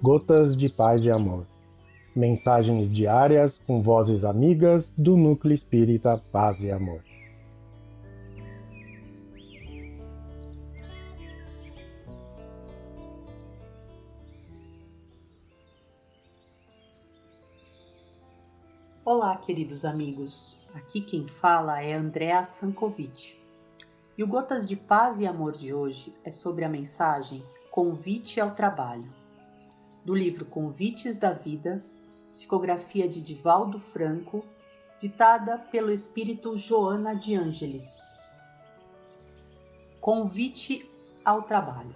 Gotas de Paz e Amor. Mensagens diárias com vozes amigas do Núcleo Espírita Paz e Amor. Olá, queridos amigos. Aqui quem fala é Andréa Sankovic. E o Gotas de Paz e Amor de hoje é sobre a mensagem Convite ao Trabalho, do livro Convites da Vida, psicografia de Divaldo Franco, ditada pelo espírito Joana de Ângeles. Convite ao trabalho.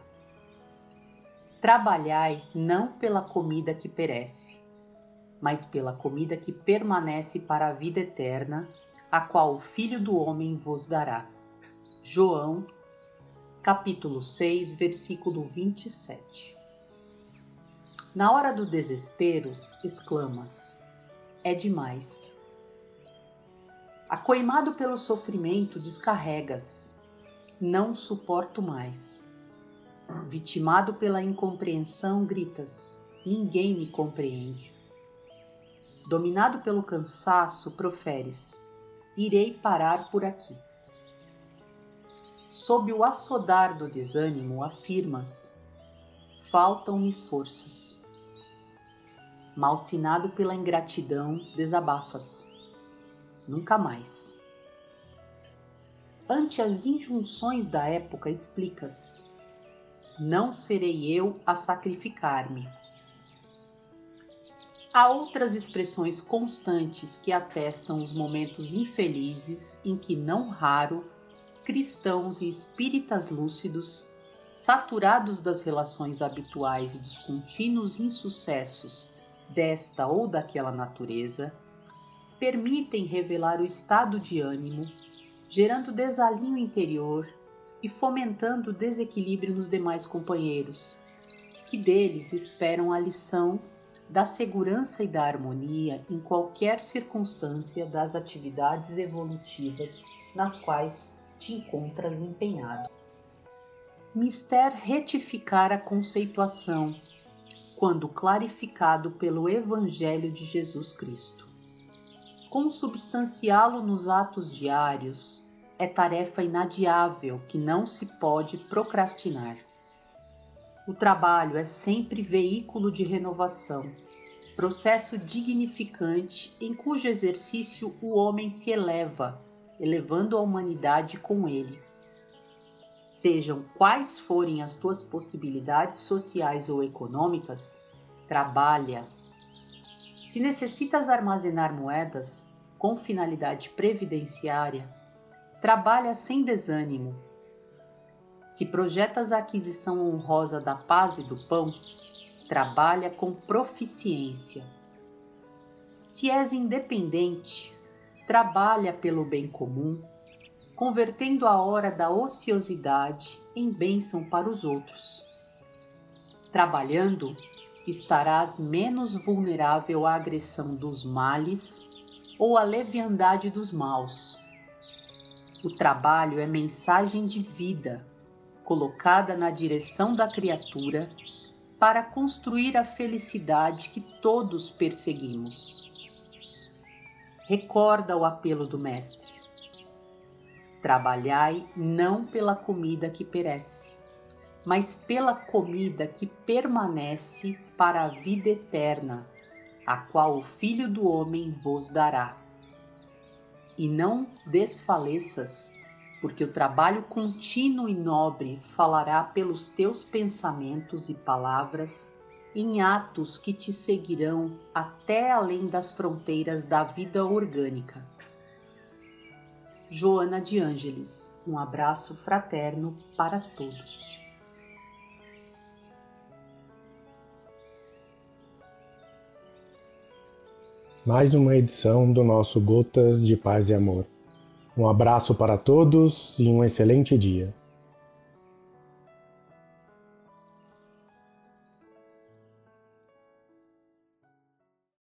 Trabalhai não pela comida que perece, mas pela comida que permanece para a vida eterna, a qual o Filho do Homem vos dará. João, capítulo 6, versículo 27. Na hora do desespero, exclamas: É demais. Acoimado pelo sofrimento, descarregas: Não suporto mais. Vitimado pela incompreensão, gritas: Ninguém me compreende. Dominado pelo cansaço, proferes: Irei parar por aqui sob o assodar do desânimo, afirmas: faltam-me forças. Malsinado pela ingratidão, desabafas: nunca mais. Ante as injunções da época, explicas: não serei eu a sacrificar-me. Há outras expressões constantes que atestam os momentos infelizes em que, não raro, cristãos e espíritas lúcidos, saturados das relações habituais e dos contínuos insucessos desta ou daquela natureza, permitem revelar o estado de ânimo, gerando desalinho interior e fomentando desequilíbrio nos demais companheiros, que deles esperam a lição da segurança e da harmonia em qualquer circunstância das atividades evolutivas nas quais te encontras empenhado. Mister retificar a conceituação quando clarificado pelo Evangelho de Jesus Cristo. Consubstanciá-lo nos atos diários é tarefa inadiável que não se pode procrastinar. O trabalho é sempre veículo de renovação, processo dignificante em cujo exercício o homem se eleva elevando a humanidade com ele. Sejam quais forem as tuas possibilidades sociais ou econômicas, trabalha. Se necessitas armazenar moedas com finalidade previdenciária, trabalha sem desânimo. Se projetas a aquisição honrosa da paz e do pão, trabalha com proficiência. Se és independente, trabalha pelo bem comum, convertendo a hora da ociosidade em bênção para os outros. Trabalhando, estarás menos vulnerável à agressão dos males ou à leviandade dos maus. O trabalho é mensagem de vida, colocada na direção da criatura para construir a felicidade que todos perseguimos recorda o apelo do Mestre. Trabalhai não pela comida que perece, mas pela comida que permanece para a vida eterna, a qual o Filho do Homem vos dará. E não desfaleças, porque o trabalho contínuo e nobre falará pelos teus pensamentos e palavras em atos que te seguirão até além das fronteiras da vida orgânica. Joana de Ângeles, um abraço fraterno para todos. Mais uma edição do nosso Gotas de Paz e Amor. Um abraço para todos e um excelente dia.